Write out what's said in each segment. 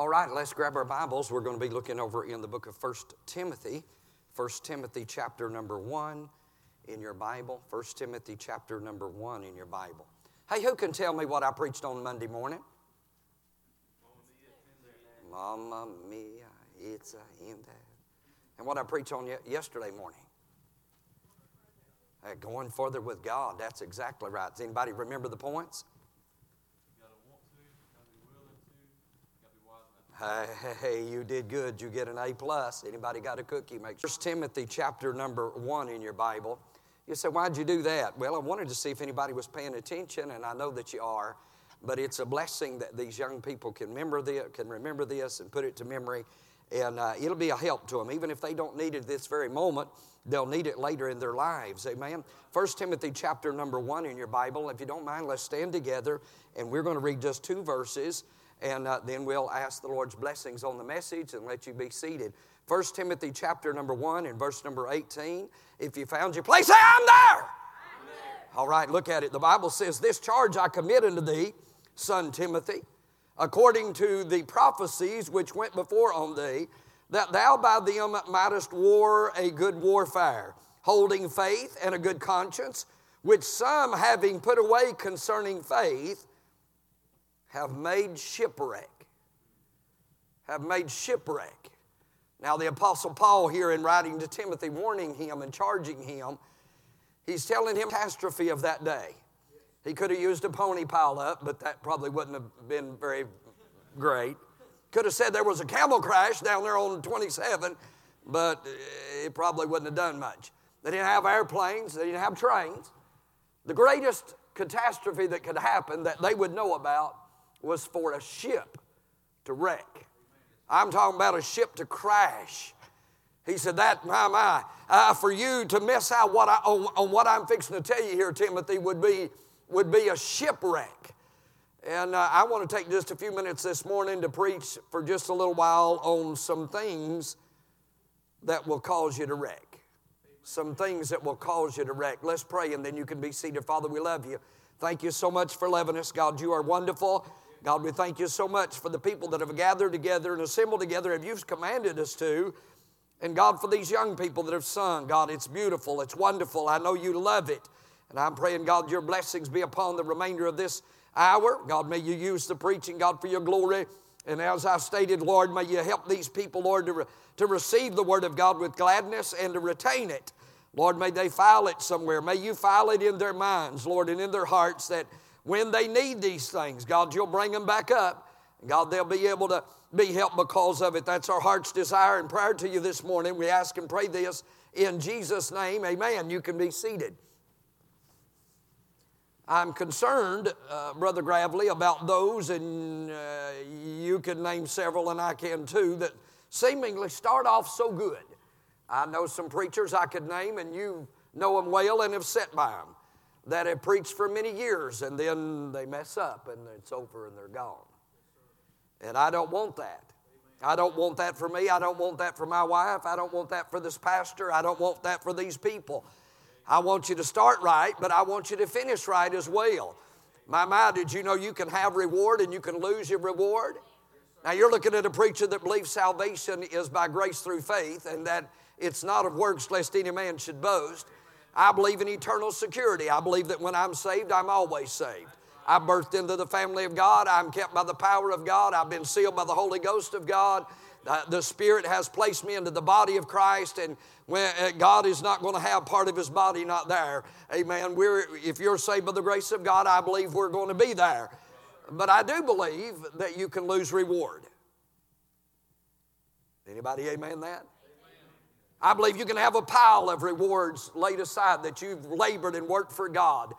All right, let's grab our Bibles. We're going to be looking over in the book of First Timothy. First Timothy chapter number 1 in your Bible. First Timothy chapter number 1 in your Bible. Hey, who can tell me what I preached on Monday morning? Mama mia, it's a in there. And what I preached on yesterday morning. Going further with God, that's exactly right. Does anybody remember the points? Hey, you did good. You get an A plus. Anybody got a cookie? Make. First Timothy chapter number one in your Bible. You say, why'd you do that? Well, I wanted to see if anybody was paying attention, and I know that you are. But it's a blessing that these young people can remember this, can remember this and put it to memory, and uh, it'll be a help to them. Even if they don't need it this very moment, they'll need it later in their lives. Amen. First Timothy chapter number one in your Bible. If you don't mind, let's stand together, and we're going to read just two verses and uh, then we'll ask the Lord's blessings on the message and let you be seated. 1 Timothy chapter number 1 and verse number 18. If you found your place, say, I'm there. I'm there. All right, look at it. The Bible says, This charge I commit unto thee, son Timothy, according to the prophecies which went before on thee, that thou by them mightest war a good warfare, holding faith and a good conscience, which some having put away concerning faith, have made shipwreck. Have made shipwreck. Now, the Apostle Paul, here in writing to Timothy, warning him and charging him, he's telling him catastrophe of that day. He could have used a pony pile up, but that probably wouldn't have been very great. Could have said there was a camel crash down there on 27, but eh, it probably wouldn't have done much. They didn't have airplanes, they didn't have trains. The greatest catastrophe that could happen that they would know about was for a ship to wreck. I'm talking about a ship to crash. He said, That, my, my, uh, for you to miss out what I, on, on, what I'm fixing to tell you here, Timothy, would be, would be a shipwreck. And uh, I want to take just a few minutes this morning to preach for just a little while on some things that will cause you to wreck. Some things that will cause you to wreck. Let's pray and then you can be seated. Father, we love you. Thank you so much for loving us. God, you are wonderful. God, we thank you so much for the people that have gathered together and assembled together as you've commanded us to. And God, for these young people that have sung, God, it's beautiful, it's wonderful. I know you love it. And I'm praying, God, your blessings be upon the remainder of this hour. God, may you use the preaching, God, for your glory. And as I stated, Lord, may you help these people, Lord, to, re- to receive the word of God with gladness and to retain it. Lord, may they file it somewhere. May you file it in their minds, Lord, and in their hearts that when they need these things, God, you'll bring them back up. God, they'll be able to be helped because of it. That's our heart's desire and prayer to you this morning. We ask and pray this in Jesus' name. Amen. You can be seated. I'm concerned, uh, Brother Gravely, about those, and uh, you can name several, and I can too, that seemingly start off so good. I know some preachers I could name, and you know them well and have sat by them that have preached for many years and then they mess up and it's over and they're gone. And I don't want that. I don't want that for me. I don't want that for my wife. I don't want that for this pastor. I don't want that for these people. I want you to start right, but I want you to finish right as well. My, my, did you know you can have reward and you can lose your reward? Now you're looking at a preacher that believes salvation is by grace through faith and that it's not of works lest any man should boast. I believe in eternal security. I believe that when I'm saved, I'm always saved. I birthed into the family of God. I'm kept by the power of God. I've been sealed by the Holy Ghost of God. The Spirit has placed me into the body of Christ, and uh, God is not going to have part of His body not there. Amen. We're, if you're saved by the grace of God, I believe we're going to be there. But I do believe that you can lose reward. Anybody amen that? I believe you can have a pile of rewards laid aside that you've labored and worked for God,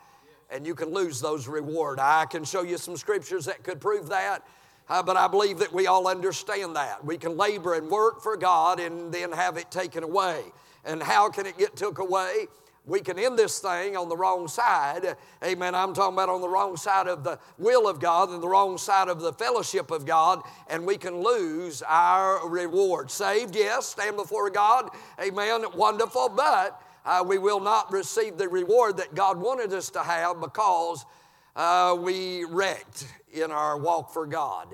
and you can lose those rewards. I can show you some scriptures that could prove that, uh, but I believe that we all understand that. We can labor and work for God and then have it taken away. And how can it get took away? We can end this thing on the wrong side. Amen. I'm talking about on the wrong side of the will of God and the wrong side of the fellowship of God, and we can lose our reward. Saved, yes, stand before God. Amen. Wonderful, but uh, we will not receive the reward that God wanted us to have because uh, we wrecked in our walk for God.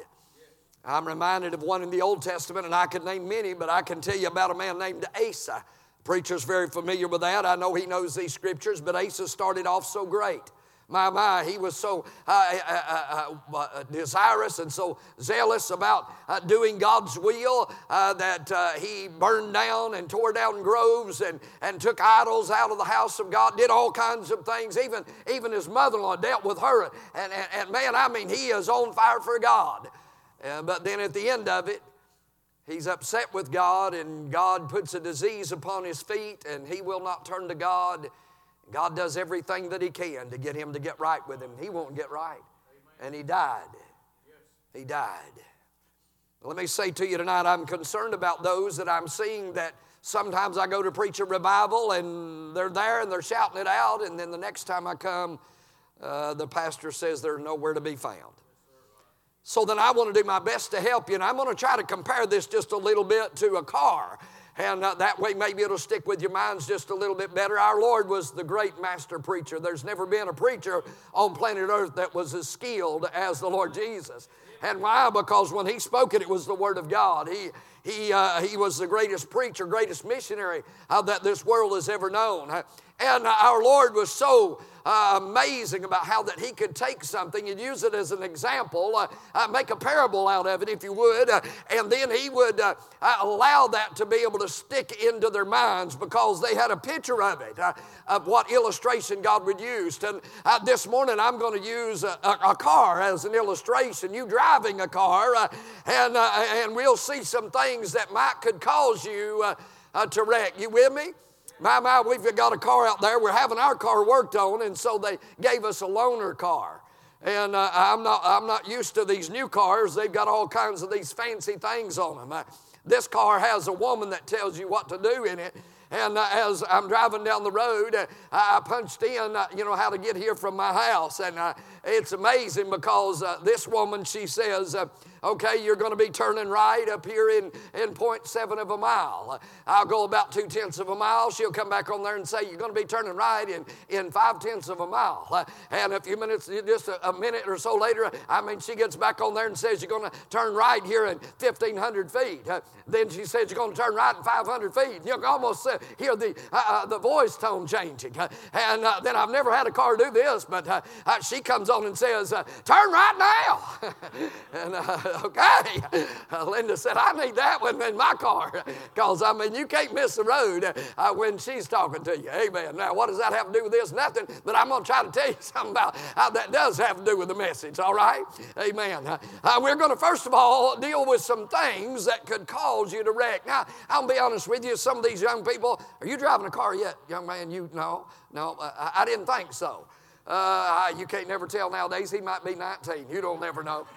I'm reminded of one in the Old Testament, and I could name many, but I can tell you about a man named Asa. Preacher's very familiar with that. I know he knows these scriptures, but Asa started off so great. My, my, he was so uh, uh, uh, desirous and so zealous about doing God's will that he burned down and tore down groves and, and took idols out of the house of God, did all kinds of things. Even, even his mother in law dealt with her. And, and, and, man, I mean, he is on fire for God. but then at the end of it, he's upset with God, and God puts a disease upon his feet, and he will not turn to God. God does everything that He can to get him to get right with Him. He won't get right. And He died. He died. Let me say to you tonight, I'm concerned about those that I'm seeing that sometimes I go to preach a revival and they're there and they're shouting it out, and then the next time I come, uh, the pastor says they're nowhere to be found. So then I want to do my best to help you, and I'm going to try to compare this just a little bit to a car. And uh, that way, maybe it'll stick with your minds just a little bit better. Our Lord was the great master preacher. There's never been a preacher on planet Earth that was as skilled as the Lord Jesus. And why? Because when He spoke it, it was the Word of God. He, he, uh, he was the greatest preacher, greatest missionary uh, that this world has ever known. And our Lord was so uh, amazing about how that he could take something and use it as an example, uh, uh, make a parable out of it, if you would, uh, and then he would uh, uh, allow that to be able to stick into their minds because they had a picture of it, of what illustration God would use. And this morning I'm going to use a, a, car as an illustration. You driving a car, and, and we'll see some things that might could cause you to wreck. You with me? My, my, we've got a car out there. We're having our car worked on, and so they gave us a loaner car. And uh, I'm, not, I'm not used to these new cars. They've got all kinds of these fancy things on them. Uh, this car has a woman that tells you what to do in it. And uh, as I'm driving down the road, uh, I punched in, uh, you know, how to get here from my house. And uh, it's amazing because this woman, she says, Okay, you're going to be turning right up here in, in 0.7 of a mile. I'll go about two tenths of a mile. She'll come back on there and say, You're going to be turning right in, in five tenths of a mile. And a few minutes, just a, a minute or so later, I mean, she gets back on there and says, You're going to turn right here in 1,500 feet. Uh, then she says, You're going to turn right in 500 feet. You can almost uh, hear the, uh, uh, the voice tone changing. Uh, and uh, then I've never had a car do this, but she comes on and says, Turn right now. and okay. Uh, Linda said, I need that one in my car. Because, I mean, you can't miss the road uh, when she's talking to you. Amen. Now, what does that have to do with this? Nothing. But I'm going to try to tell you something about how that does have to do with the message, all right? Amen. Uh, we're going to, first of all, deal with some things that could cause you to wreck. Now, I'll be honest with you, some of these young people, are you driving a car yet, young man? You, no, no, uh, I didn't think so. Uh, you can't never tell nowadays. He might be 19. You don't never know.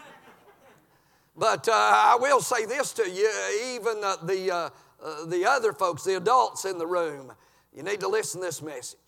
But uh, I will say this to you even uh, the, uh, uh, the other folks, the adults in the room, you need to listen to this message.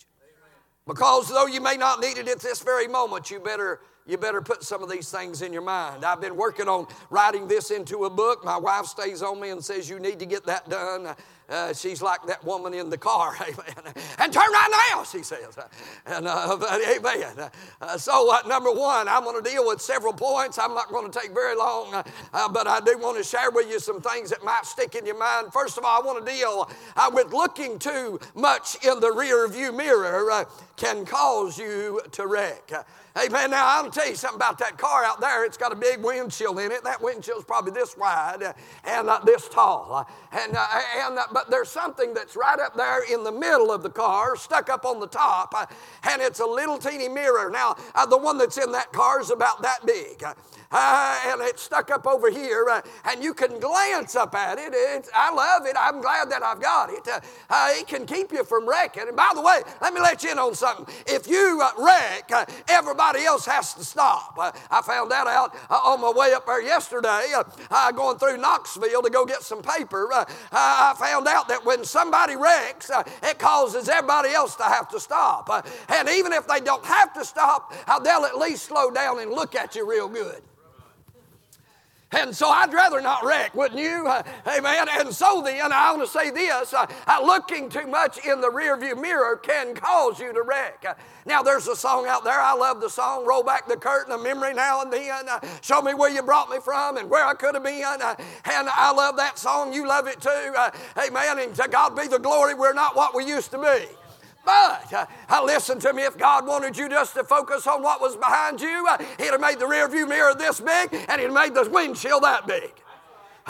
Because though you may not need it at this very moment, you better you better put some of these things in your mind. I've been working on writing this into a book. My wife stays on me and says, You need to get that done. Uh, she's like that woman in the car, amen. And turn right now, she says. And, uh, but, amen. Uh, so, uh, number one, I'm going to deal with several points. I'm not going to take very long, uh, uh, but I do want to share with you some things that might stick in your mind. First of all, I want to deal with looking too much in the rear view mirror can cause you to wreck. Amen. Now, I'll tell you something about that car out there. It's got a big windshield in it. That windshield's probably this wide uh, and uh, this tall. Uh, and, uh, and uh, but there's something that's right up there in the middle of the car, stuck up on the top, uh, and it's a little teeny mirror. Now, the one that's in that car is about that big uh, and it's stuck up over here, uh, and you can glance up at it. It's, I love it. I'm glad that I've got it. Uh, it can keep you from wrecking. And by the way, let me let you in on something. If you wreck, uh, everybody else has to stop. I found that out uh, on my way up there yesterday, uh, going through Knoxville to go get some paper. Uh, I found out that when somebody wrecks, it causes everybody else to have to stop. and even if they don't have to stop, they'll at least slow down and look at you real good. And so I'd rather not wreck, wouldn't you? Uh, amen. And so then, I want to say this uh, uh, looking too much in the rearview mirror can cause you to wreck. Uh, now, there's a song out there. I love the song, Roll Back the Curtain of Memory Now and Then. Uh, show me where you brought me from and where I could have been. Uh, and I love that song. You love it too. amen. And to God be the glory, we're not what we used to be. But uh, listen to me, if God wanted you just to focus on what was behind you, uh, He'd have made the rearview mirror this big and He'd have made the windshield that big.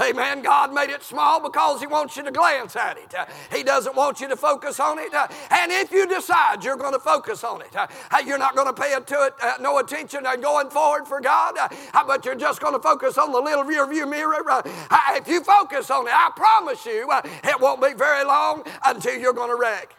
Amen. God made it small because He wants you to glance at it. Uh, he doesn't want you to focus on it. Uh, and if you decide you're going to focus on it, uh, you're not going to pay it to it uh, no attention going forward for God, uh, but you're just going to focus on the little rear view mirror. Uh, if you focus on it, I promise you, it won't be very long until you're going to wreck.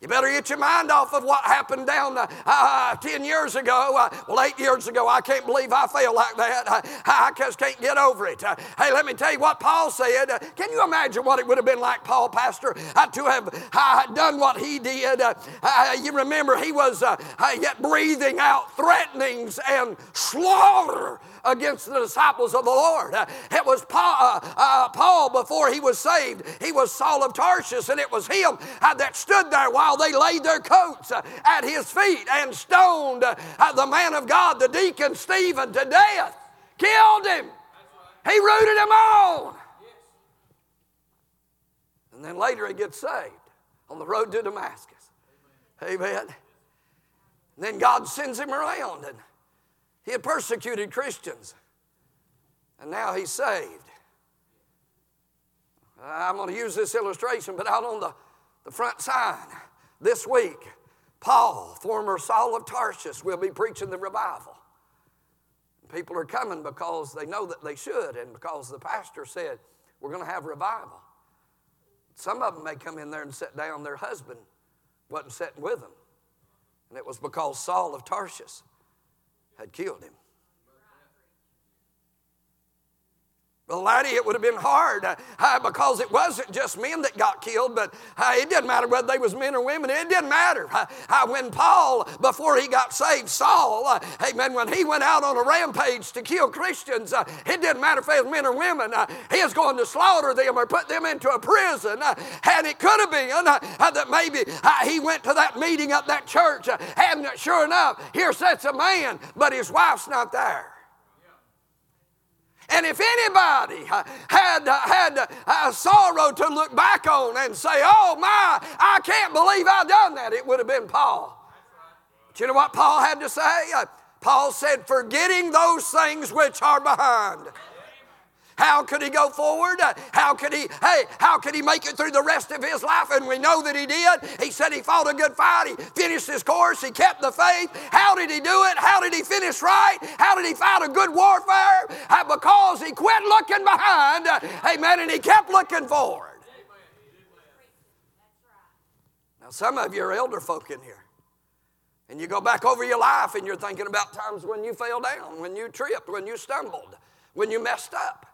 You better get your mind off of what happened down uh, uh, 10 years ago. Uh, well, eight years ago. I can't believe I felt like that. Uh, I just can't get over it. Uh, hey, let me tell you what Paul said. Uh, can you imagine what it would have been like, Paul, Pastor, to have done what he did? you remember he was yet breathing out threatenings and slaughter against the disciples of the Lord. It was Paul, Paul before he was saved. He was Saul of Tarsus, and it was him that stood there while while they laid their coats uh, at his feet and stoned uh, the man of God, the deacon Stephen, to death. Killed him. He rooted him on. And then later he gets saved on the road to Damascus. Amen. And then God sends him around, and he had persecuted Christians. And now he's saved. I'm going to use this illustration, but out on the, the front sign, this week, Paul, former Saul of Tarsus, will be preaching the revival. People are coming because they know that they should and because the pastor said, We're going to have revival. Some of them may come in there and sit down, their husband wasn't sitting with them. And it was because Saul of Tarsus had killed him. Well, laddie, it would have been hard uh, uh, because it wasn't just men that got killed, but uh, it didn't matter whether they was men or women. It didn't matter. Uh, uh, when Paul, before he got saved, Saul, uh, amen, when he went out on a rampage to kill Christians, it didn't matter if they was men or women. he was going to slaughter them or put them into a prison. and it could have been that maybe he went to that meeting at that church, and sure enough, here sits a man, but his wife's not there. And if anybody had, had a sorrow to look back on and say, oh my, I can't believe I done that, it would have been Paul. But you know what Paul had to say? Paul said, forgetting those things which are behind. How could he go forward? How could he, hey, how could he make it through the rest of his life? And we know that he did. He said he fought a good fight. He finished his course. He kept the faith. How did he do it? How did he finish right? How did he fight a good warfare? Uh, because he quit looking behind, amen, and he kept looking forward. Now, some of you are elder folk in here. And you go back over your life and you're thinking about times when you fell down, when you tripped, when you stumbled, when you messed up.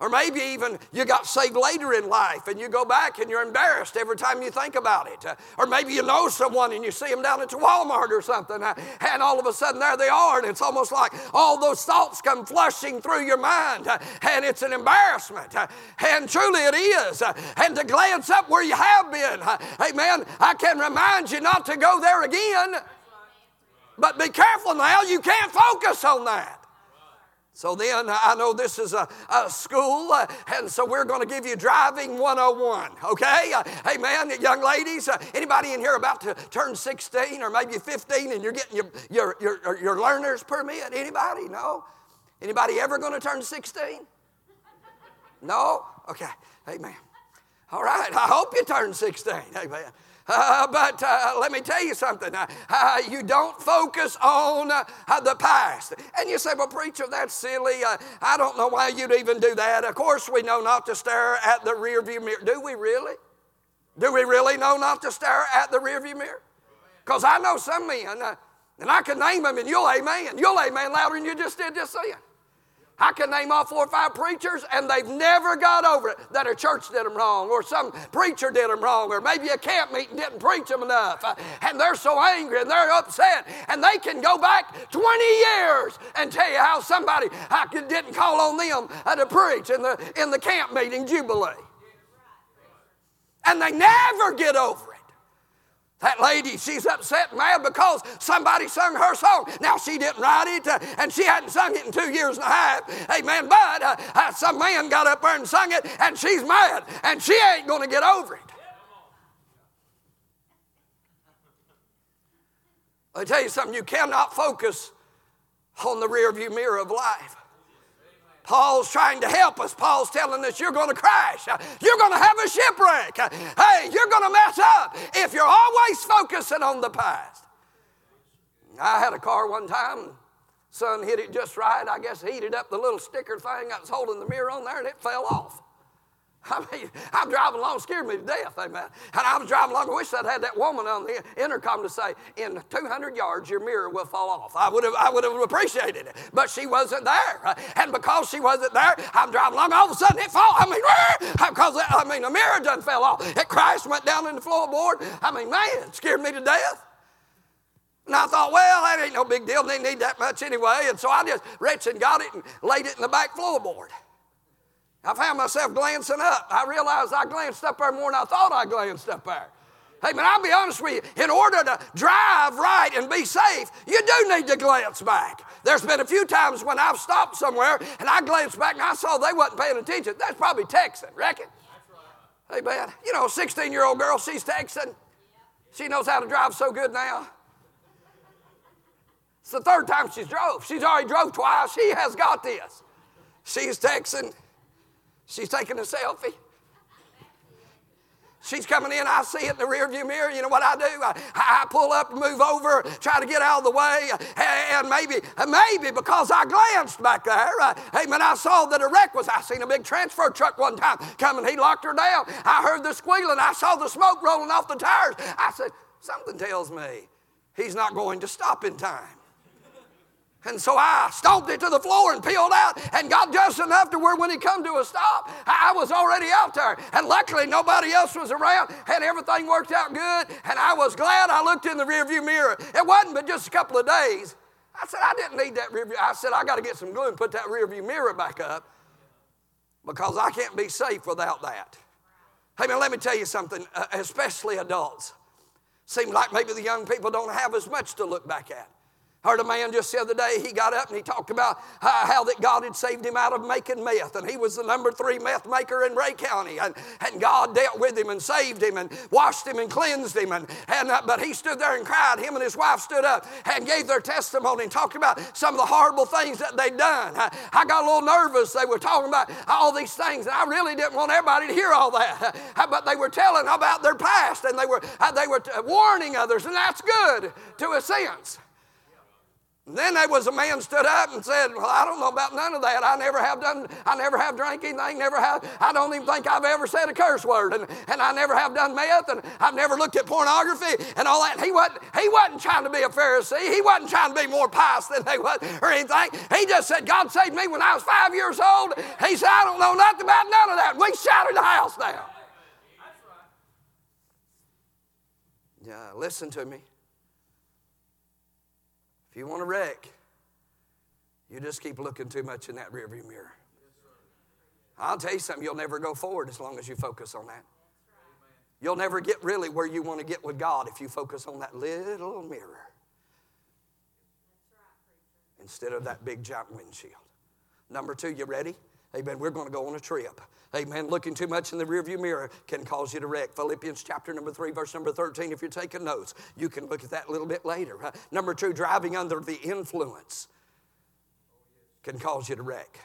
Or maybe even you got saved later in life and you go back and you're embarrassed every time you think about it. Or maybe you know someone and you see them down at Walmart or something uh, and all of a sudden there they are and it's almost like all those thoughts come flushing through your mind uh, and it's an embarrassment. Uh, and truly it is. And to glance up where you have been, amen, I can remind you not to go there again. But be careful now, you can't focus on that. So then I know this is a, a school, uh, and so we're going to give you driving 101, okay? Uh, hey man, young ladies, uh, anybody in here about to turn 16 or maybe 15 and you're getting your, your, your, your learner's permit? Anybody? No? Anybody ever going to turn 16? No? Okay, amen. All right, I hope you turn 16, amen. Uh, but uh, let me tell you something. Uh, uh you don't focus on uh, the past. And you say, well, preacher, that's silly. Uh, I don't know why you'd even do that. Of course, we know not to stare at the rearview mirror. Do we really? Do we really know not to stare at the rearview mirror? Because I know some men, and I can name them, and you'll amen. You'll amen louder than you just did just saying. I can name all four or five preachers, and they've never got over it that a church did them wrong, or some preacher did them wrong, or maybe a camp meeting didn't preach them enough. Uh, and they're so angry and they're upset, and they can go back 20 years and tell you how somebody didn't call on them uh, to preach in the, in the camp meeting jubilee. And they never get over it. That lady, she's upset and mad because somebody sung her song. Now, she didn't write it, uh, and she hadn't sung it in two years and a half. Amen. But uh, uh, some man got up there and sung it, and she's mad, and she ain't going to get over it. I tell you something, you cannot focus on the rearview mirror of life. Paul's trying to help us. Paul's telling us you're going to crash. You're going to have a shipwreck. Hey, you're going to mess up if you're always focusing on the past. I had a car one time. Sun hit it just right. I guess heated up the little sticker thing I was holding the mirror on there and it fell off. I mean, I'm driving along, scared me to death, amen. And I was driving along, I wish I'd had that woman on the intercom to say, in 200 yards, your mirror will fall off. I would have, I would have appreciated it, but she wasn't there. And because she wasn't there, I'm driving along, all of a sudden it fell. I mean, because, I mean, the mirror done fell off. It crashed, went down in the floorboard. I mean, man, scared me to death. And I thought, well, that ain't no big deal. They need that much anyway. And so I just reached and got it and laid it in the back floorboard. I found myself glancing up. I realized I glanced up there more than I thought I glanced up there. Hey, man, I'll be honest with you. In order to drive right and be safe, you do need to glance back. There's been a few times when I've stopped somewhere and I glanced back and I saw they wasn't paying attention. That's probably texting, reckon? Hey, man, you know, 16 year old girl, she's texting. She knows how to drive so good now. It's the third time she's drove. She's already drove twice. She has got this. She's texting. She's taking a selfie. She's coming in, I see it in the rearview mirror. You know what I do? I, I, pull up, move over, try to get out of the way, and maybe, maybe because I glanced back there, uh, hey man, I saw that a wreck was. I seen a big transfer truck one time coming. He locked her down. I heard the squealing. I saw the smoke rolling off the tires. I said, something tells me he's not going to stop in time. And so I stomped it to the floor and peeled out and got just enough to where when he come to a stop, I was already out there. And luckily nobody else was around and everything worked out good. And I was glad I looked in the rearview mirror. It wasn't but just a couple of days. I said, I didn't need that rearview. I said, I got to get some glue and put that rearview mirror back up because I can't be safe without that. Hey, man, let me tell you something, uh, especially adults. Seems like maybe the young people don't have as much to look back at. Heard a man just the other day, he got up and he talked about how, how, that God had saved him out of making meth. And he was the number three meth maker in Rhea County. And, and God dealt with him and saved him and washed him and cleansed him. And, and, uh, but he stood there and cried. Him and his wife stood up and gave their testimony and talked about some of the horrible things that they'd done. I, I got a little nervous. They were talking about all these things. And I really didn't want everybody to hear all that. but they were telling about their past and they were, uh, they were warning others. And that's good to a sense. Then there was a man stood up and said, Well, I don't know about none of that. I never have done, I never have drank anything, never have, I don't even think I've ever said a curse word. And, and I never have done meth, and I've never looked at pornography and all that. He wasn't, he wasn't trying to be a Pharisee. He wasn't trying to be more pious than they was or anything. He just said, God saved me when I was five years old. He said, I don't know nothing about none of that. We shattered the house down. Yeah, listen to me you want to wreck, you just keep looking too much in that rearview mirror. I'll tell you something, you'll never go forward as long as you focus on that. You'll never get really where you want to get with God if you focus on that little mirror instead of that big giant windshield. Number two, you ready? Amen. We're going to go on a trip. Amen. Looking too much in the rearview mirror can cause you to wreck. Philippians chapter number 3, verse number 13. If you're taking notes, you can look at that a little bit later. Number two, driving under the influence can cause you to wreck.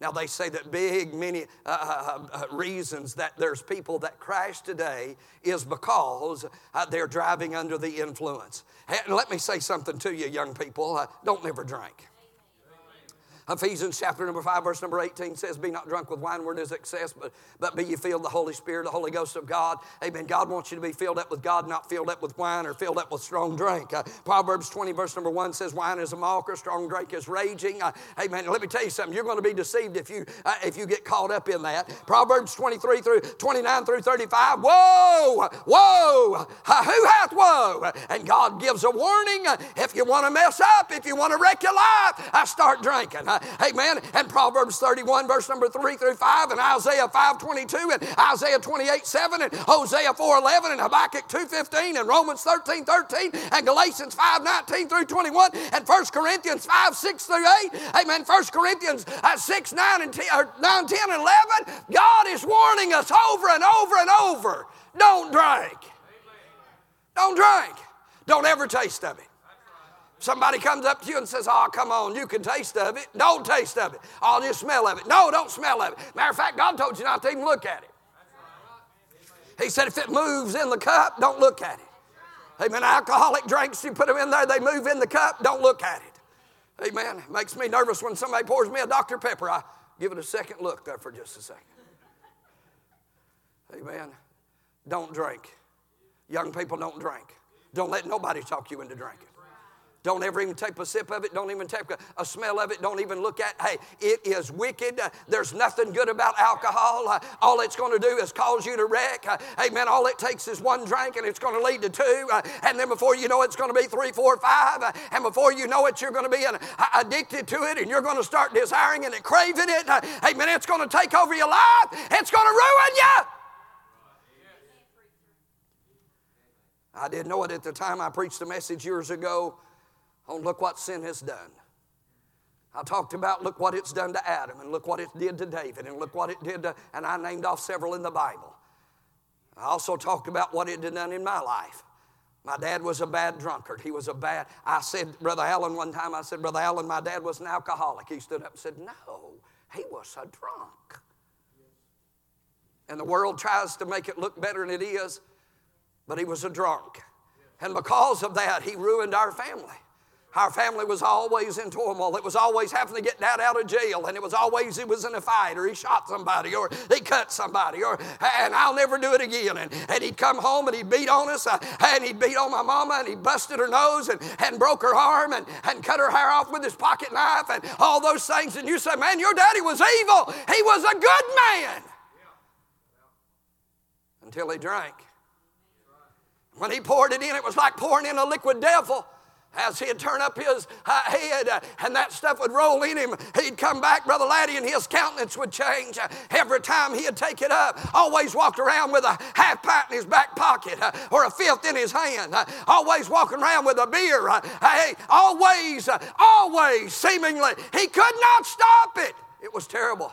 Now, they say that big, many uh, uh, uh, uh reasons that there's people that crash today is because uh, they're driving under the influence. And let me say something to you, young people. Uh, don't never drink. Ephesians chapter number 5, verse number 18 says, Be not drunk with wine where there's excess, but, but be ye filled the Holy Spirit, the Holy Ghost of God. Amen. God wants you to be filled up with God, not filled up with wine or filled up with strong drink. Uh, Proverbs 20, verse number 1 says, Wine is a mocker, strong drink is raging. Uh, amen. Let me tell you something. You're going to be deceived if you, uh, if you get caught up in that. Proverbs 23 through 29 through 35. Whoa, whoa, who hath woe? And God gives a warning. If you want to mess up, if you want to wreck your life, I start drinking. Amen. And Proverbs 31, verse number 3 through 5, and Isaiah 5 22, and Isaiah 28 7, and Hosea 4 11, and Habakkuk 2 15, and Romans 13 13, and Galatians 5 19 through 21, and 1 Corinthians 5 6 through 8. Amen. 1 Corinthians uh, 6 9 and 10, or 9, 10, and 11. God is warning us over and over and over don't drink. Don't drink. Don't ever taste of it. Somebody comes up to you and says, Oh, come on, you can taste of it. Don't taste of it. Oh, I'll just smell of it. No, don't smell of it. Matter of fact, God told you not to even look at it. He said, If it moves in the cup, don't look at it. Amen. Alcoholic drinks, you put them in there, they move in the cup, don't look at it. Amen. It makes me nervous when somebody pours me a Dr. Pepper. I give it a second look there for just a second. Amen. Don't drink. Young people don't drink. Don't let nobody talk you into drinking. Don't ever even take a sip of it. Don't even take a, smell of it. Don't even look at Hey, it is wicked. There's nothing good about alcohol. Uh, all it's going to do is cause you to wreck. Uh, amen. All it takes is one drink and it's going to lead to two. Uh, and then before you know it, it's going to be three, four, five. And before you know it, you're going to be addicted to it and you're going to start desiring and craving it. amen. It's going to take over your life. It's going to ruin you. I didn't know it at the time. I preached the message years ago on look what sin has done. I talked about look what it's done to Adam, and look what it did to David, and look what it did to, and I named off several in the Bible. I also talked about what it had done in my life. My dad was a bad drunkard. He was a bad, I said, Brother Allen, one time I said, Brother Allen, my dad was an alcoholic. He stood up and said, No, he was a drunk. And the world tries to make it look better than it is, but he was a drunk. And because of that, he ruined our family. Our family was always in turmoil. It was always having to get dad out of jail, and it was always he was in a fight, or he shot somebody, or he cut somebody, or and I'll never do it again. And, and he'd come home and he'd beat on us, uh, and he'd beat on my mama, and he busted her nose and, and broke her arm and, and cut her hair off with his pocket knife and all those things. And you say, Man, your daddy was evil. He was a good man. Until he drank. When he poured it in, it was like pouring in a liquid devil as he'd turn up his uh, head uh, and that stuff would roll in him, he'd come back, Brother Laddie, and his countenance would change. Uh, every time he'd take it up, always walked around with a half pint in his back pocket or a fifth in his hand, always walking around with a beer. Hey, always, always, seemingly, he could not stop it. It was terrible.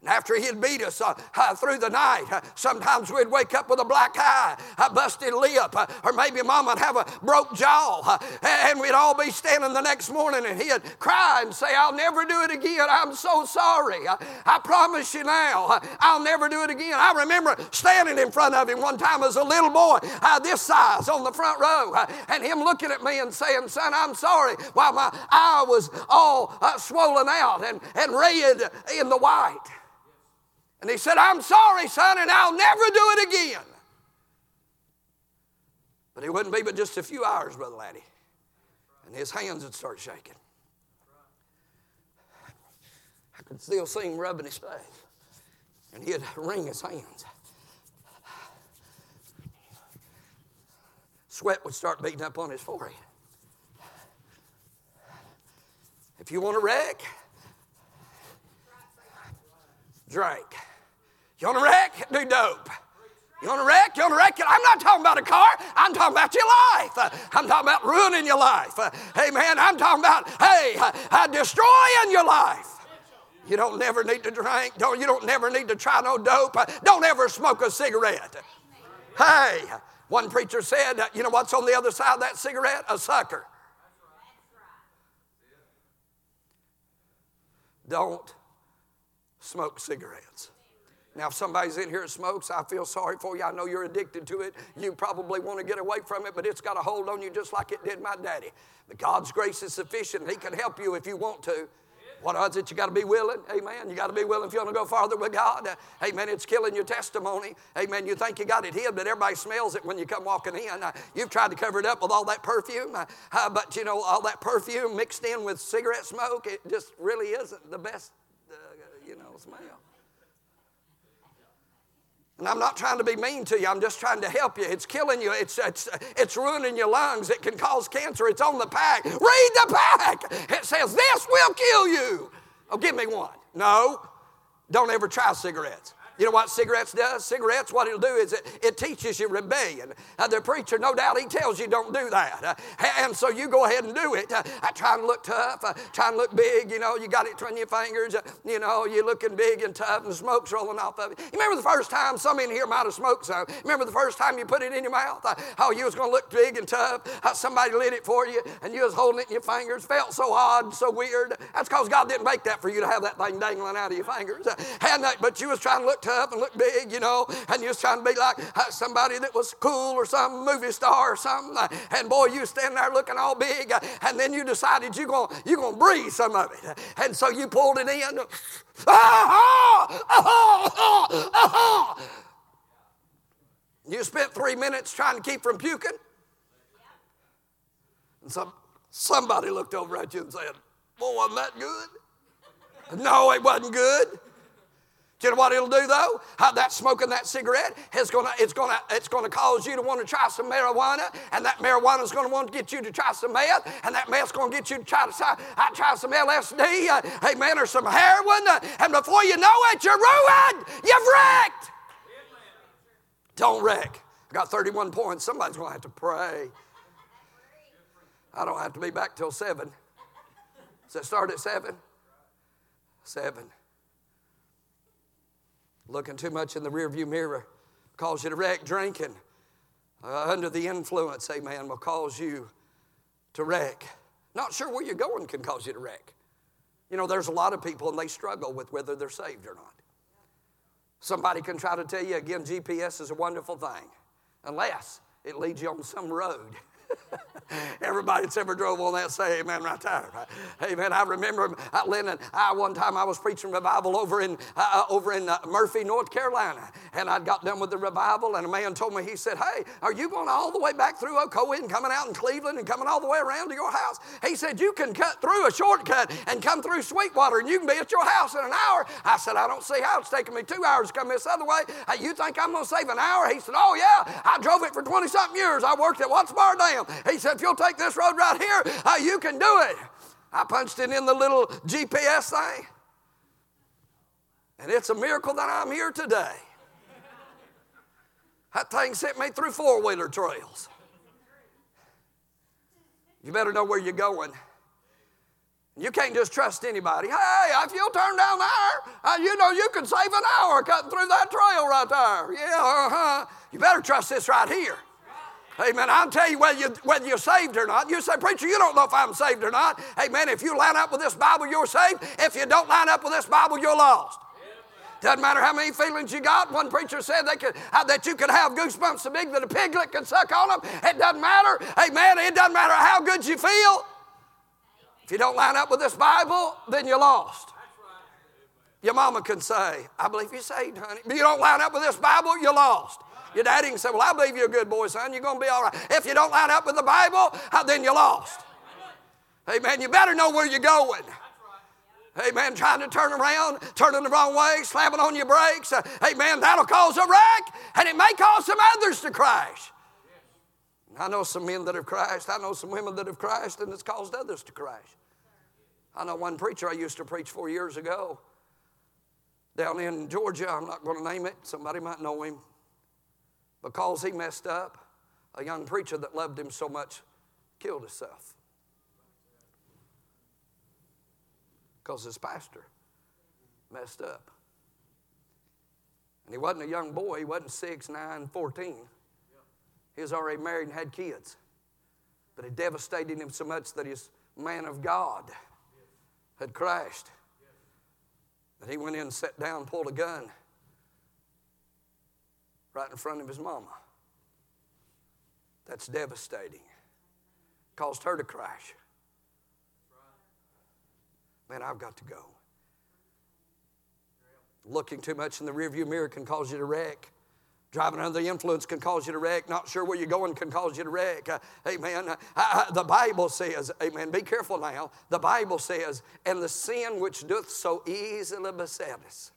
And after he'd beat us uh, uh, through the night, uh, sometimes we'd wake up with a black eye, a busted lip, uh, or maybe mom would have a broke jaw, uh, and we'd all be standing the next morning and he'd cry and say, I'll never do it again. I'm so sorry. Uh, I promise you now, I'll never do it again. I remember standing in front of him one time as a little boy, this size on the front row, and him looking at me and saying, Son, I'm sorry, while my eye was all swollen out and, and red in the white. And he said, I'm sorry, son, and I'll never do it again. But it wouldn't be but just a few hours, Brother Laddie. And his hands would start shaking. I could still see him rubbing his face. And he'd wring his hands. Sweat would start beating up on his forehead. If you want to wreck, drink. You want to wreck? Do dope. You want to wreck? You want to wreck it? I'm not talking about a car. I'm talking about your life. Uh, I'm talking about ruining your life. Uh, hey, man, I'm talking about, hey, uh, destroying your life. You don't never need to drink. Don't, you don't never need to try no dope. Uh, don't ever smoke a cigarette. Hey, one preacher said, you know what's on the other side of that cigarette? A sucker. Don't smoke cigarettes. Now, if somebody's in here that smokes, I feel sorry for you. I know you're addicted to it. You probably want to get away from it, but it's got a hold on you just like it did my daddy. But God's grace is sufficient. He can help you if you want to. What odds it? You got to be willing. Amen. You got to be willing if you want to go farther with God. Amen. It's killing your testimony. Amen. You think you got it hid, but everybody smells it when you come walking in. You've tried to cover it up with all that perfume, but you know, all that perfume mixed in with cigarette smoke, it just really isn't the best, smell. And I'm not trying to be mean to you, I'm just trying to help you. It's killing you, it's, it's, it's ruining your lungs, it can cause cancer. It's on the pack. Read the pack. It says, This will kill you. Oh, give me one. No, don't ever try cigarettes. You know what cigarettes does? Cigarettes, what it'll do is it, it teaches you rebellion. Uh, the preacher, no doubt, he tells you don't do that. Uh, and so you go ahead and do it. Uh, trying to look tough, uh, trying to look big, you know, you got it between your fingers, uh, you know, you're looking big and tough and smoke's rolling off of it. You remember the first time, some in here might have smoked some. Remember the first time you put it in your mouth? Uh, how you was going to look big and tough? How somebody lit it for you and you was holding it in your fingers. Felt so odd, so weird. That's because God didn't make that for you to have that thing dangling out of your fingers. and, but you was trying to look tough and look big, you know, and you was trying to be like uh, somebody that was cool or some movie star or something. Uh, and boy, you standing there looking all big, uh, and then you decided you're going you gonna breathe some of it. And so you pulled it in. You spent three minutes trying to keep from puking. And some, somebody looked over at you and said, Boy, wasn't that good? No, it wasn't good. Do you know what it'll do though? How that smoking that cigarette is gonna, it's gonna, it's gonna cause you to want to try some marijuana, and that marijuana is gonna want to get you to try some meth, and that meth's gonna get you to try to try, try some LSD, uh, amen, or some heroin, uh, and before you know it, you're ruined. You've wrecked. Don't wreck. I got 31 points. Somebody's gonna have to pray. I don't have to be back till seven. Does it start at seven? Seven. Looking too much in the rearview mirror cause you to wreck. Drinking uh, under the influence, amen, will cause you to wreck. Not sure where you're going can cause you to wreck. You know, there's a lot of people and they struggle with whether they're saved or not. Somebody can try to tell you again, GPS is a wonderful thing, unless it leads you on some road Everybody that's ever drove on that say amen right there. Right? Amen. I remember Lennon, I, one time I was preaching revival over in, uh, uh, over in uh, Murphy, North Carolina. And I'd got done with the revival, and a man told me, he said, Hey, are you going all the way back through Ocoee and coming out in Cleveland and coming all the way around to your house? He said, You can cut through a shortcut and come through Sweetwater, and you can be at your house in an hour. I said, I don't see how it's taking me two hours to come this other way. Hey, you think I'm going to save an hour? He said, Oh, yeah. I drove it for 20 something years. I worked at Watts Bar Dam. He said, if you'll take this road right here, uh, you can do it. I punched it in the little GPS thing. And it's a miracle that I'm here today. That thing sent me through four wheeler trails. You better know where you're going. You can't just trust anybody. Hey, if you'll turn down there, uh, you know you can save an hour cutting through that trail right there. Yeah, uh-huh. You better trust this right here. Amen. I'll tell you whether, you whether you're saved or not. You say, Preacher, you don't know if I'm saved or not. Amen. If you line up with this Bible, you're saved. If you don't line up with this Bible, you're lost. Doesn't matter how many feelings you got. One preacher said they could, that you could have goosebumps so big that a piglet could suck on them. It doesn't matter. Amen. It doesn't matter how good you feel. If you don't line up with this Bible, then you're lost. Your mama can say, I believe you're saved, honey. But you don't line up with this Bible, you're lost. Your daddy can say, Well, I believe you're a good boy, son. You're going to be all right. If you don't line up with the Bible, then you're lost. Amen. You better know where you're going. Amen. Trying to turn around, turning the wrong way, slamming on your brakes. Uh, Amen. That'll cause a wreck, and it may cause some others to crash. I know some men that have crashed. I know some women that have crashed, and it's caused others to crash. I know one preacher I used to preach four years ago down in Georgia. I'm not going to name it. Somebody might know him because he messed up, a young preacher that loved him so much killed himself. Because his pastor messed up. And he wasn't a young boy, he wasn't 6, 9, 14. He was already married and had kids. But it devastated him so much that his man of God had crashed. That he went in, sat down, pulled a gun, right in front of his mama. That's devastating. Caused her to crash. Man, I've got to go. Looking too much in the rearview mirror can cause you to wreck. Driving under the influence can cause you to wreck. Not sure where you're going can cause you to wreck. Uh, amen. Uh, uh, the Bible says, amen, be careful now. The Bible says, and the sin which doth so easily beset us.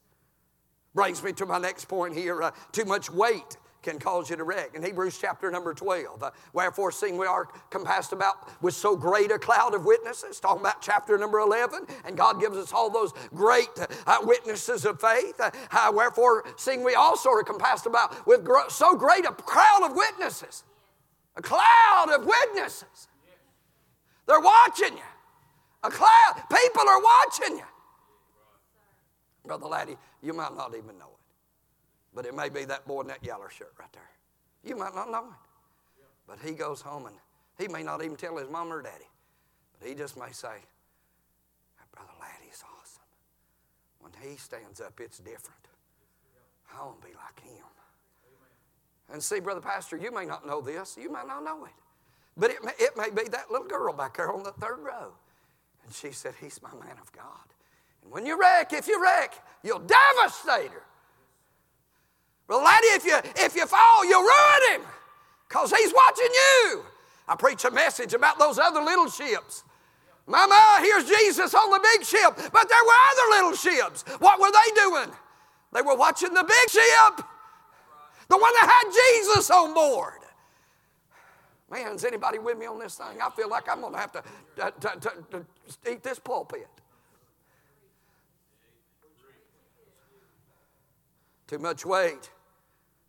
Brings me to my next point here. Uh, too much weight can cause you to wreck. In Hebrews chapter number 12, uh, wherefore, seeing we are compassed about with so great a cloud of witnesses, talking about chapter number 11, and God gives us all those great uh, witnesses of faith. Uh, wherefore, seeing we also are compassed about with gro- so great a crowd of witnesses, a cloud of witnesses. They're watching you. A cloud. People are watching you. Brother Laddie, you might not even know it. But it may be that boy in that yellow shirt right there. You might not know it. But he goes home and he may not even tell his mom or daddy. But he just may say, That Brother Laddie's awesome. When he stands up, it's different. I want to be like him. And see, Brother Pastor, you may not know this. You might not know it. But it may, it may be that little girl back there on the third row. And she said, He's my man of God. When you wreck, if you wreck, you'll devastate her. Well, laddie, if you, if you fall, you'll ruin him because he's watching you. I preach a message about those other little ships. Mama, here's Jesus on the big ship, but there were other little ships. What were they doing? They were watching the big ship, the one that had Jesus on board. Man, is anybody with me on this thing? I feel like I'm going to have to, to, to, to eat this pulpit. Too much weight.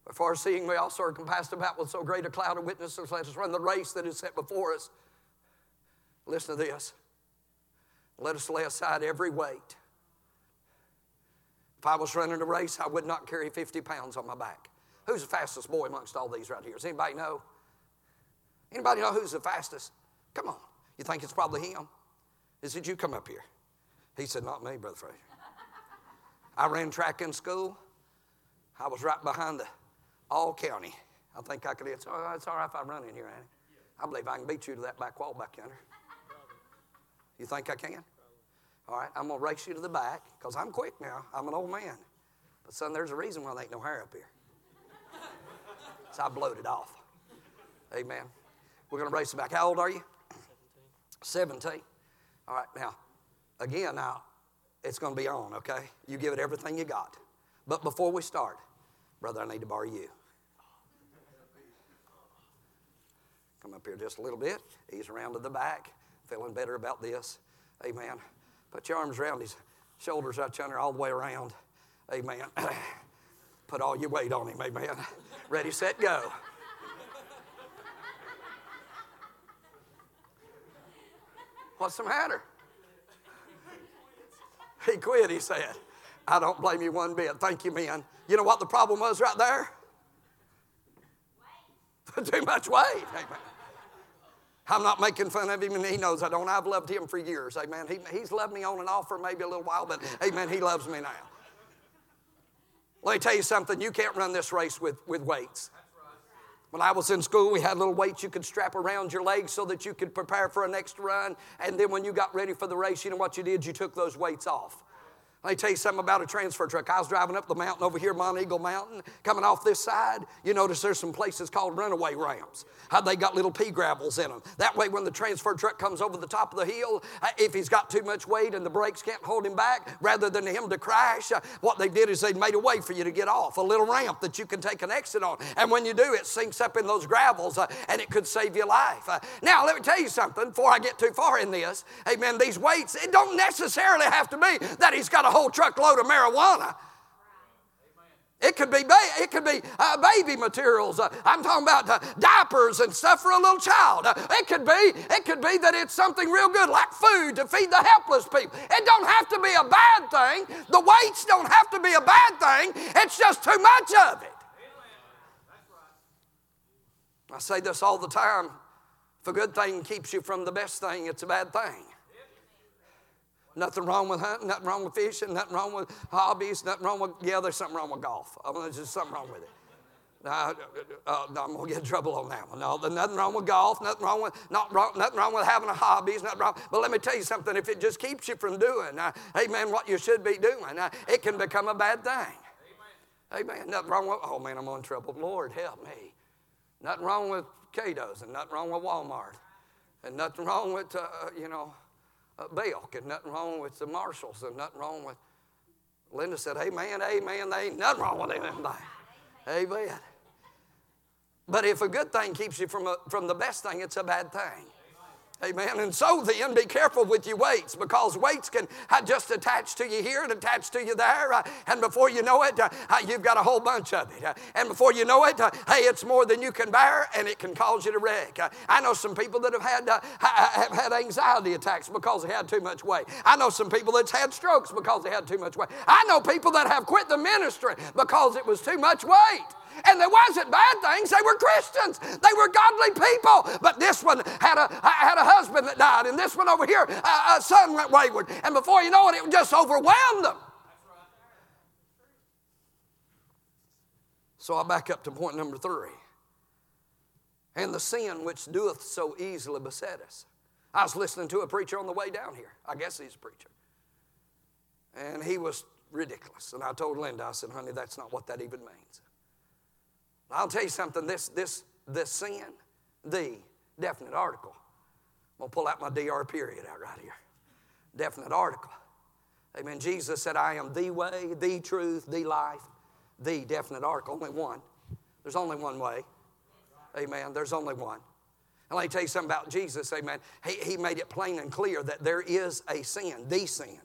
Before seeing, we also are compassed about with so great a cloud of witnesses. Let us run the race that is set before us. Listen to this. Let us lay aside every weight. If I was running a race, I would not carry 50 pounds on my back. Who's the fastest boy amongst all these right here? Does anybody know? Anybody know who's the fastest? Come on. You think it's probably him? Is it you come up here? He said, Not me, Brother Frazier. I ran track in school. I was right behind the all county. I think I could. It's, oh, it's all right if I run in here, Annie. I believe I can beat you to that back wall back yonder. You think I can? All right, I'm going to race you to the back because I'm quick now. I'm an old man. But, son, there's a reason why there ain't no hair up here. So I blowed it off. Amen. We're going to race it back. How old are you? 17. 17. All right, now, again, now, it's going to be on, okay? You give it everything you got. But before we start, brother, I need to borrow you. Come up here just a little bit. Ease around to the back. Feeling better about this. Amen. Put your arms around his shoulders right yonder, all the way around. Amen. Put all your weight on him. Amen. Ready, set, go. What's the matter? He quit, he said. I don't blame you one bit. Thank you, men. You know what the problem was right there? Too much weight. Amen. I'm not making fun of him, and he knows I don't. I've loved him for years. Amen. He, he's loved me on and off for maybe a little while, but amen, he loves me now. Let me tell you something. You can't run this race with, with weights. When I was in school, we had little weights you could strap around your legs so that you could prepare for a next run. And then when you got ready for the race, you know what you did? You took those weights off. Let me tell you something about a transfer truck. I was driving up the mountain over here, Monteagle Mountain, coming off this side. You notice there's some places called runaway ramps. How they got little pea gravels in them. That way, when the transfer truck comes over the top of the hill, uh, if he's got too much weight and the brakes can't hold him back, rather than him to crash, uh, what they did is they made a way for you to get off, a little ramp that you can take an exit on. And when you do, it sinks up in those gravels uh, and it could save your life. Now, let me tell you something before I get too far in this. Amen. These weights, it don't necessarily have to be that he's got a whole truckload of marijuana. It could be, ba- it could be uh, baby materials. Uh, I'm talking about uh, diapers and stuff for a little child. Uh, it could be, it could be that it's something real good like food to feed the helpless people. It don't have to be a bad thing. The weights don't have to be a bad thing. It's just too much of it. I say this all the time. If a good thing keeps you from the best thing, it's a bad thing. Nothing wrong with hunting, nothing wrong with fishing, nothing wrong with hobbies, nothing wrong with, yeah, there's something wrong with golf. I mean, there's just something wrong with it. uh, uh, no, I'm gonna get in trouble on that one. No, there's nothing wrong with golf, nothing wrong with not wrong, nothing wrong with having a hobby, nothing wrong. But let me tell you something: if it just keeps you from doing, uh, Amen, what you should be doing, uh, it can become a bad thing. Amen. Amen. Nothing wrong with. Oh man, I'm in trouble. Lord help me. Nothing wrong with Cato's, and nothing wrong with Walmart, and nothing wrong with uh, you know uh, Belk, and nothing wrong with the Marshalls, and nothing wrong with. Linda said, "Amen, amen." There ain't nothing wrong with anything. Amen. But if a good thing keeps you from, a, from the best thing, it's a bad thing. Amen. And so then, be careful with your weights because weights can just attach to you here and attach to you there. Uh, and before you know it, uh, uh, you've got a whole bunch of it. And before you know it, hey, it's more than you can bear and it can cause you to wreck. I know some people that have had, have had anxiety attacks because they had too much weight. I know some people that's had strokes because they had too much weight. I know people that have quit the ministry because it was too much weight. And there wasn't bad things. They were Christians. They were godly people. But this one had a, had a husband that died. And this one over here, a, a son went wayward. And before you know it, it just overwhelmed them. So I back up to point number three. And the sin which doeth so easily beset us. I was listening to a preacher on the way down here. I guess he's a preacher. And he was ridiculous. And I told Linda, I said, honey, that's not what that even means. I'll tell you something, this, this, this sin, the definite article. I'm going to pull out my DR period out right here. Definite article. Amen. Jesus said, I am the way, the truth, the life, the definite article. Only one. There's only one way. Amen. There's only one. And let me tell you something about Jesus. Amen. He, he made it plain and clear that there is a sin, the sin.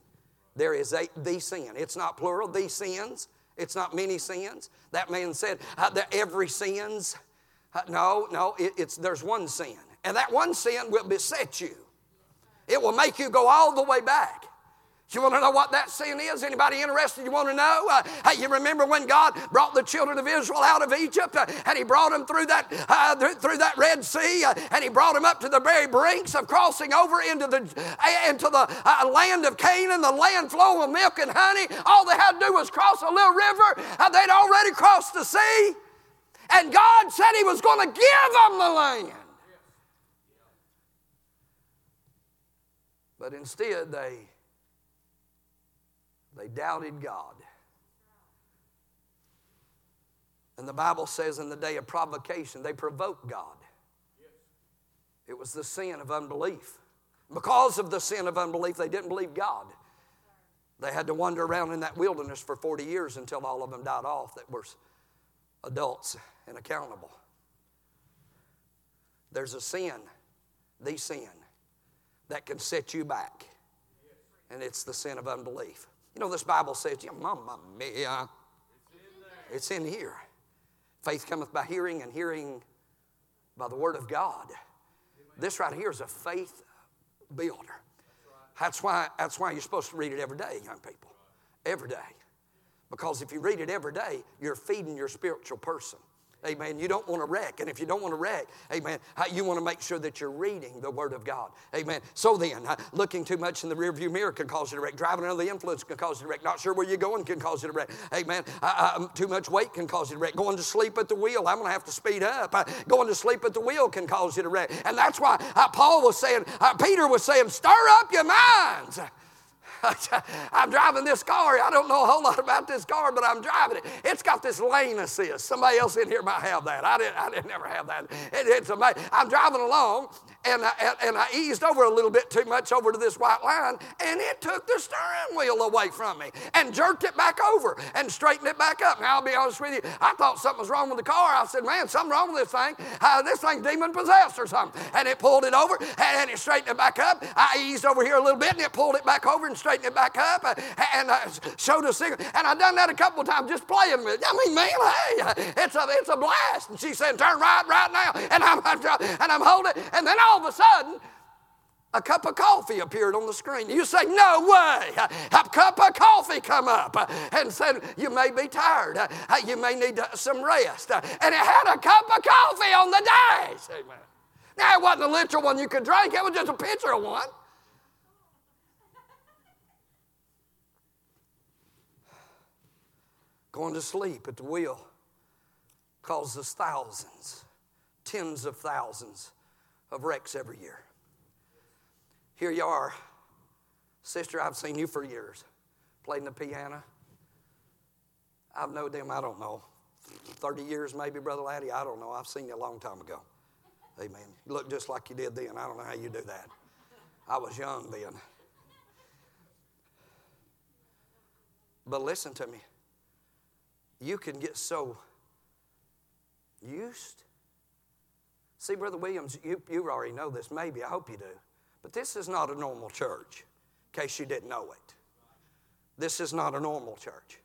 There is a the sin. It's not plural, the sins. It's not many sins. That man said uh, every sins. Uh, no, no, it, it's there's one sin, and that one sin will beset you. It will make you go all the way back. You want to know what that sin is? Anybody interested? You want to know? Uh, hey, you remember when God brought the children of Israel out of Egypt, uh, and He brought them through that uh, through that Red Sea, uh, and He brought them up to the very brinks of crossing over into the into the uh, land of Canaan, the land flowing with milk and honey. All they had to do was cross a little river. they'd already crossed the sea, and God said He was going to give them the land. But instead, they they doubted God. And the Bible says in the day of provocation, they provoked God. It was the sin of unbelief. Because of the sin of unbelief, they didn't believe God. They had to wander around in that wilderness for 40 years until all of them died off that were adults and accountable. There's a sin, the sin, that can set you back, and it's the sin of unbelief. You know, this Bible says, yeah, mia. It's in here. Faith cometh by hearing, and hearing by the Word of God. This right here is a faith builder. That's why, that's why you're supposed to read it every day, young people. Every day. Because if you read it every day, you're feeding your spiritual person. Amen. You don't want to wreck. And if you don't want to wreck, amen, you want to make sure that you're reading the Word of God. Amen. So then, looking too much in the rearview mirror can cause you to wreck. Driving under the influence can cause you to wreck. Not sure where you're going can cause you to wreck. Amen. Uh, too much weight can cause you to wreck. Going to sleep at the wheel, I'm going to have to speed up. Uh, going to sleep at the wheel can cause you to wreck. And that's why uh, Paul was saying, Peter was saying, stir up your minds. I'm driving this car. I don't know a whole lot about this car, but I'm driving it. It's got this lane assist. Somebody else in here might have that. I didn't, I didn't never have that. It, it's amazing. I'm driving along, and I, and I eased over a little bit too much over to this white line, and it took the steering wheel away from me and jerked it back over and straightened it back up. Now, I'll be honest with you, I thought something was wrong with the car. I said, man, something wrong with this thing. Uh, this thing's demon possessed or something. And it pulled it over, and, and it straightened it back up. I eased over here a little bit, and it pulled it back over and straightened it back up uh, and uh, showed a signal. And I've done that a couple of times just playing with it. I mean, man, hey, it's a, it's a blast. And she said, turn right right now. And I'm, and I'm holding it. And then all of a sudden, sudden, a cup of coffee appeared on the screen. You say, No way. A cup of coffee come up and said, You may be tired. You may need some rest. And it had a cup of coffee on the dash. Amen. Now, it wasn't a literal one you could drink, it was just a picture of one. Going to sleep at the wheel causes thousands, tens of thousands of wrecks every year. Here you are, sister, I've seen you for years, playing the piano. I've known them, I don't know, 30 years maybe, Brother Laddie. I don't know. I've seen you a long time ago. Amen. You look just like you did then. I don't know how you do that. I was young then. But listen to me. You can get so used. See, Brother Williams, you, you already know this, maybe, I hope you do. But this is not a normal church, in case you didn't know it. This is not a normal church.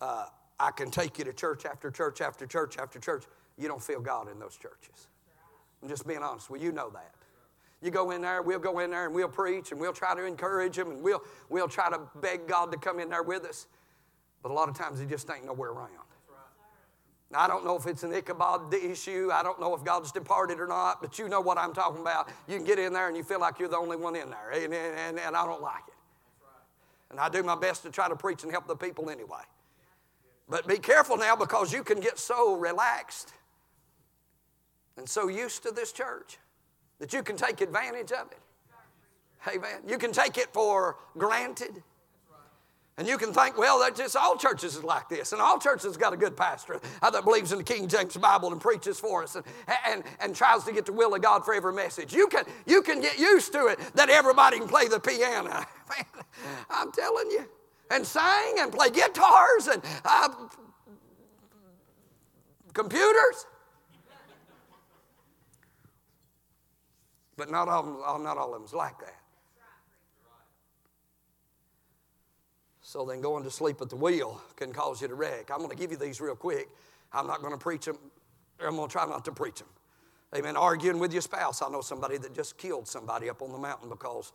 Uh, I can take you to church after church after church after church. You don't feel God in those churches. I'm just being honest you, you know that. You go in there, we'll go in there and we'll preach and we'll try to encourage them and we'll, we'll try to beg God to come in there with us. But a lot of times he just ain't nowhere around. I don't know if it's an Ichabod issue. I don't know if God's departed or not, but you know what I'm talking about. You can get in there and you feel like you're the only one in there, and, and, and I don't like it. And I do my best to try to preach and help the people anyway. But be careful now because you can get so relaxed and so used to this church that you can take advantage of it. Amen. You can take it for granted. And you can think, well, that just all churches is like this, and all churches got a good pastor uh, that believes in the King James Bible and preaches for us and, and, and tries to get the will of God for every message. You can, you can get used to it that everybody can play the piano. Man, I'm telling you. And sing and play guitars and uh, computers. But not all, not all of them's like that. So then going to sleep at the wheel can cause you to wreck. I'm going to give you these real quick. I'm not going to preach them. I'm going to try not to preach them. Amen. Arguing with your spouse. I know somebody that just killed somebody up on the mountain because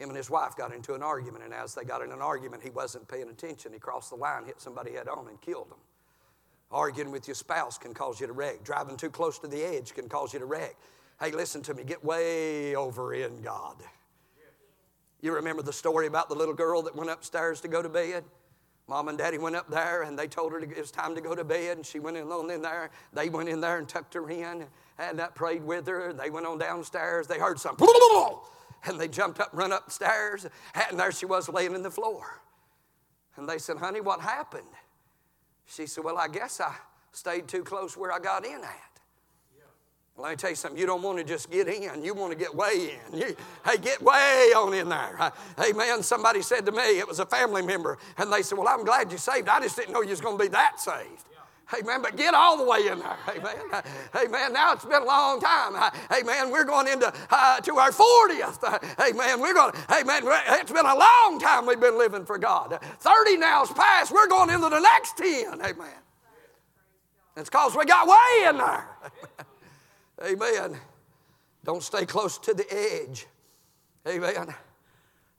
him and his wife got into an argument, and as they got in an argument, he wasn't paying attention. He crossed the line, hit somebody head on, and killed them. Arguing with your spouse can cause you to wreck. Driving too close to the edge can cause you to wreck. Hey, listen to me. Get way over in God. You remember the story about the little girl that went upstairs to go to bed? Mom and Daddy went up there and they told her it was time to go to bed, and she went on in there. They went in there and tucked her in and that prayed with her. They went on downstairs. They heard something, and they jumped up, run upstairs, and there she was laying in the floor. And they said, "Honey, what happened?" She said, "Well, I guess I stayed too close where I got in at." Let me tell you something. You don't want to just get in. You want to get way in. You, hey, get way on in there. Hey, man, somebody said to me, it was a family member, and they said, Well, I'm glad you saved. I just didn't know you was going to be that saved. Hey man, but get all the way in there. Hey man, hey uh, man. Now it's been a long time. Uh, hey man, we're going into uh, to our 40th. Hey man, we're going. Hey man, it's been a long time we've been living for God. 30 now's past. We're going into the next 10. Hey man. It's because we got way in there. Amen. Don't stay close to the edge. Amen.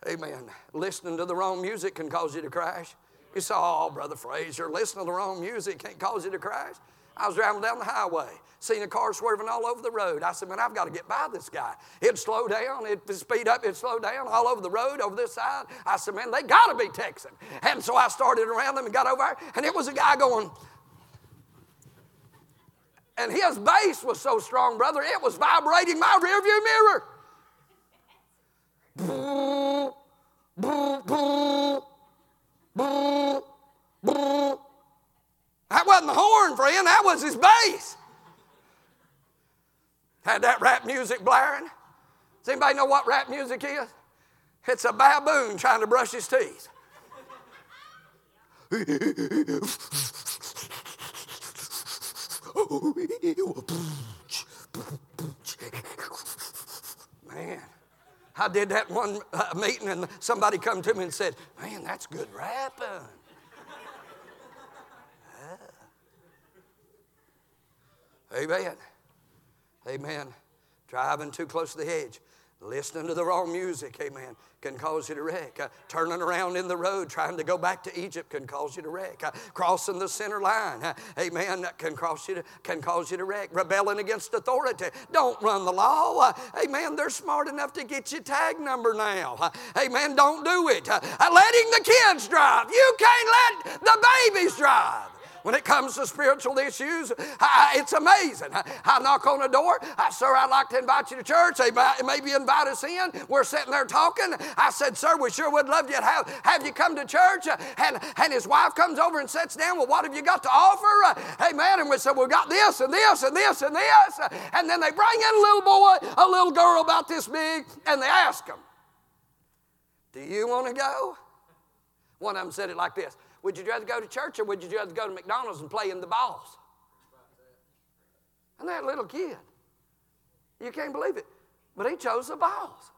Amen. Listening to the wrong music can cause you to crash. You say, oh, Brother Fraser, listening to the wrong music can't cause you to crash. I was driving down the highway, seen a car swerving all over the road. I said, man, I've got to get by this guy. It'd slow down, it'd speed up, it'd slow down all over the road, over this side. I said, man, they got to be Texan. And so I started around them and got over and it was a guy going, and his bass was so strong, brother, it was vibrating my rearview mirror. That wasn't the horn, friend, that was his bass. Had that rap music blaring. Does anybody know what rap music is? It's a baboon trying to brush his teeth. Man, I did that one uh, meeting and somebody come to me and said, Man, that's good rapping. Amen. Amen. Driving too close to the edge. Listening to the wrong music, amen, can cause you to wreck. Uh, turning around in the road, trying to go back to Egypt, can cause you to wreck. Uh, crossing the center line, uh, amen, can cause you to, can cause you to wreck. Rebelling against authority, don't run the law. Uh, amen. They're smart enough to get you tag number now. Uh, amen. Don't do it. Uh, letting the kids drive, you can't let the babies drive. When it comes to spiritual issues, I, it's amazing. I, I, knock on the door. I, sir, I'd like to invite you to church. They maybe invite us in. We're sitting there talking. I said, sir, we sure would love you to have, have you come to church. And, and his wife comes over and sits down. Well, what have you got to offer? Uh, hey, man. And we said, we've got this and this and this and this. And then they bring in a little boy, a little girl about this big, and they ask them, do you want to go? One of them said it like this Would you rather go to church or would you rather go to McDonald's and play in the balls? And that little kid, you can't believe it, but he chose the balls.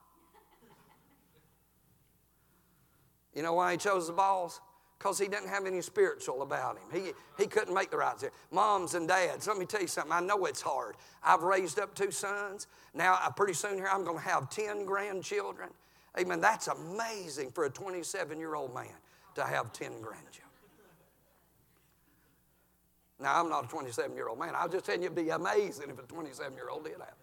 You know why he chose the balls? Because he didn't have any spiritual about him. He, he couldn't make the right decision. Moms and dads, let me tell you something. I know it's hard. I've raised up two sons. Now, pretty soon here, I'm going to have 10 grandchildren. Amen. That's amazing for a 27 year old man to have 10 grandchildren. Now, I'm not a 27 year old man. I was just telling you it'd be amazing if a 27 year old did that.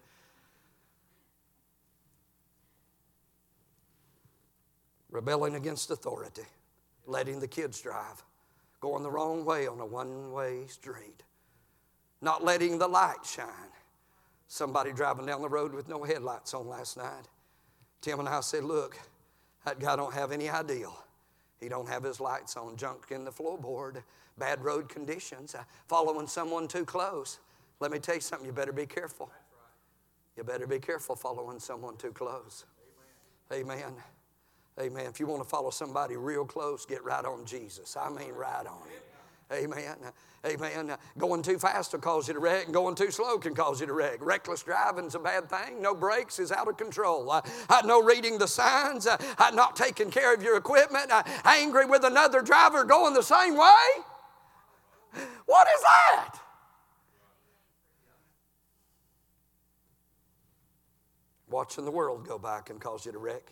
Rebelling against authority, letting the kids drive, going the wrong way on a one way street, not letting the light shine. Somebody driving down the road with no headlights on last night. Tim and I said, Look, that guy don't have any idea. He don't have his lights on, junk in the floorboard, bad road conditions, uh, following someone too close. Let me tell you something, you better be careful. You better be careful following someone too close. Amen. Amen. Amen. If you want to follow somebody real close, get right on Jesus. I mean, right on him. Amen. Amen. Going too fast will cause you to wreck, and going too slow can cause you to wreck. Reckless driving's a bad thing. No brakes is out of control. Uh, no reading the signs. Uh, not taking care of your equipment. Uh, angry with another driver going the same way. What is that? Watching the world go by can cause you to wreck.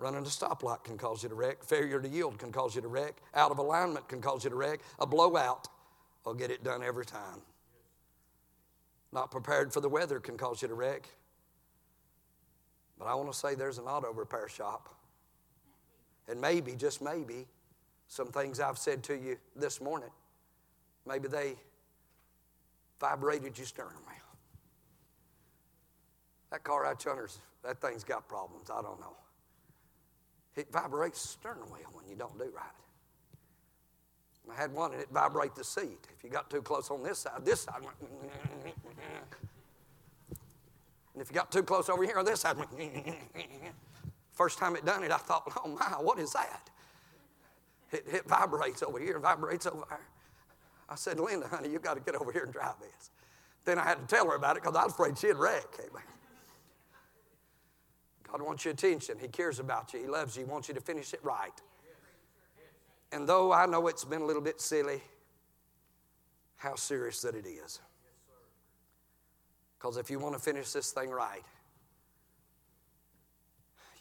Running a stoplight can cause you to wreck. Failure to yield can cause you to wreck. Out of alignment can cause you to wreck. A blowout will get it done every time. Not prepared for the weather can cause you to wreck. But I want to say there's an auto repair shop. And maybe, just maybe, some things I've said to you this morning, maybe they vibrated your sternum. That car out yonder's, that thing's got problems. I don't know. It vibrates the sternum wheel when you don't do right. I had one and it vibrate the seat. If you got too close on this side, this side went. And if you got too close over here on this side, first time it done it, I thought, oh my, what is that? It, it vibrates over here vibrates over there. I said, Linda, honey, you got to get over here and drive this. Then I had to tell her about it because I was afraid she'd wreck. Amen. God wants your attention. He cares about you. He loves you. He wants you to finish it right. And though I know it's been a little bit silly, how serious that it is. Because if you want to finish this thing right,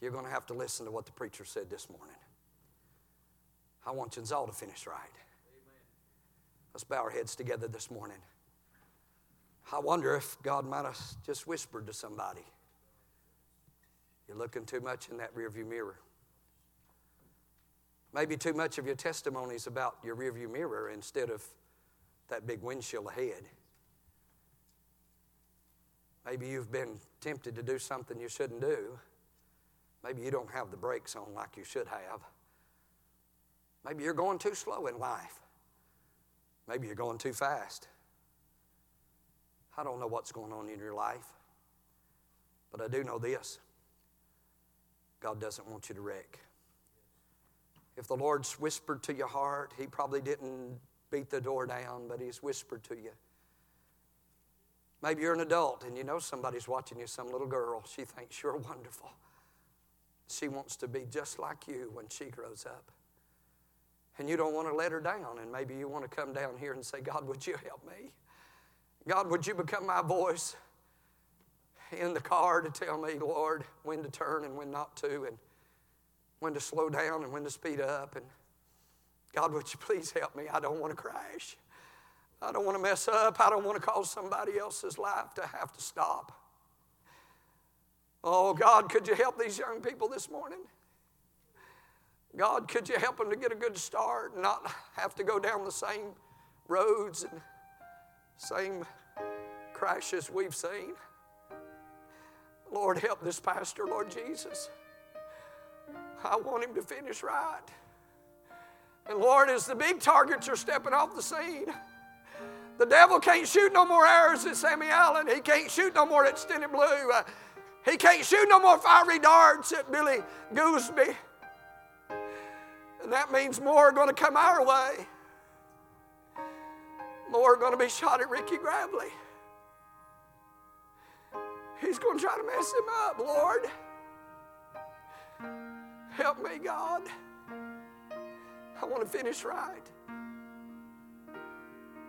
you're going to have to listen to what the preacher said this morning. I want you all to finish right. Let's bow our heads together this morning. I wonder if God might have just whispered to somebody. You're looking too much in that rearview mirror. Maybe too much of your testimony is about your rearview mirror instead of that big windshield ahead. Maybe you've been tempted to do something you shouldn't do. Maybe you don't have the brakes on like you should have. Maybe you're going too slow in life. Maybe you're going too fast. I don't know what's going on in your life, but I do know this God doesn't want you to wreck. If the Lord's whispered to your heart, He probably didn't beat the door down, but He's whispered to you. Maybe you're an adult and you know somebody's watching you, some little girl. She thinks you're wonderful. She wants to be just like you when she grows up. And you don't want to let her down. And maybe you want to come down here and say, God, would you help me? God, would you become my voice? In the car to tell me, Lord, when to turn and when not to, and when to slow down and when to speed up. And God, would you please help me? I don't want to crash. I don't want to mess up. I don't want to cause somebody else's life to have to stop. Oh, God, could you help these young people this morning? God, could you help them to get a good start and not have to go down the same roads and same crashes we've seen. Lord, help this pastor, Lord Jesus. I want him to finish right. And Lord, as the big targets are stepping off the scene, the devil can't shoot no more arrows at Sammy Allen. He can't shoot no more at Stenny Blue. Uh, he can't shoot no more fiery darts at Billy Gooseby. And that means more are going to come our way. More are going to be shot at Ricky Gravely. He's going to try to mess him up, Lord. Help me, God. I want to finish right.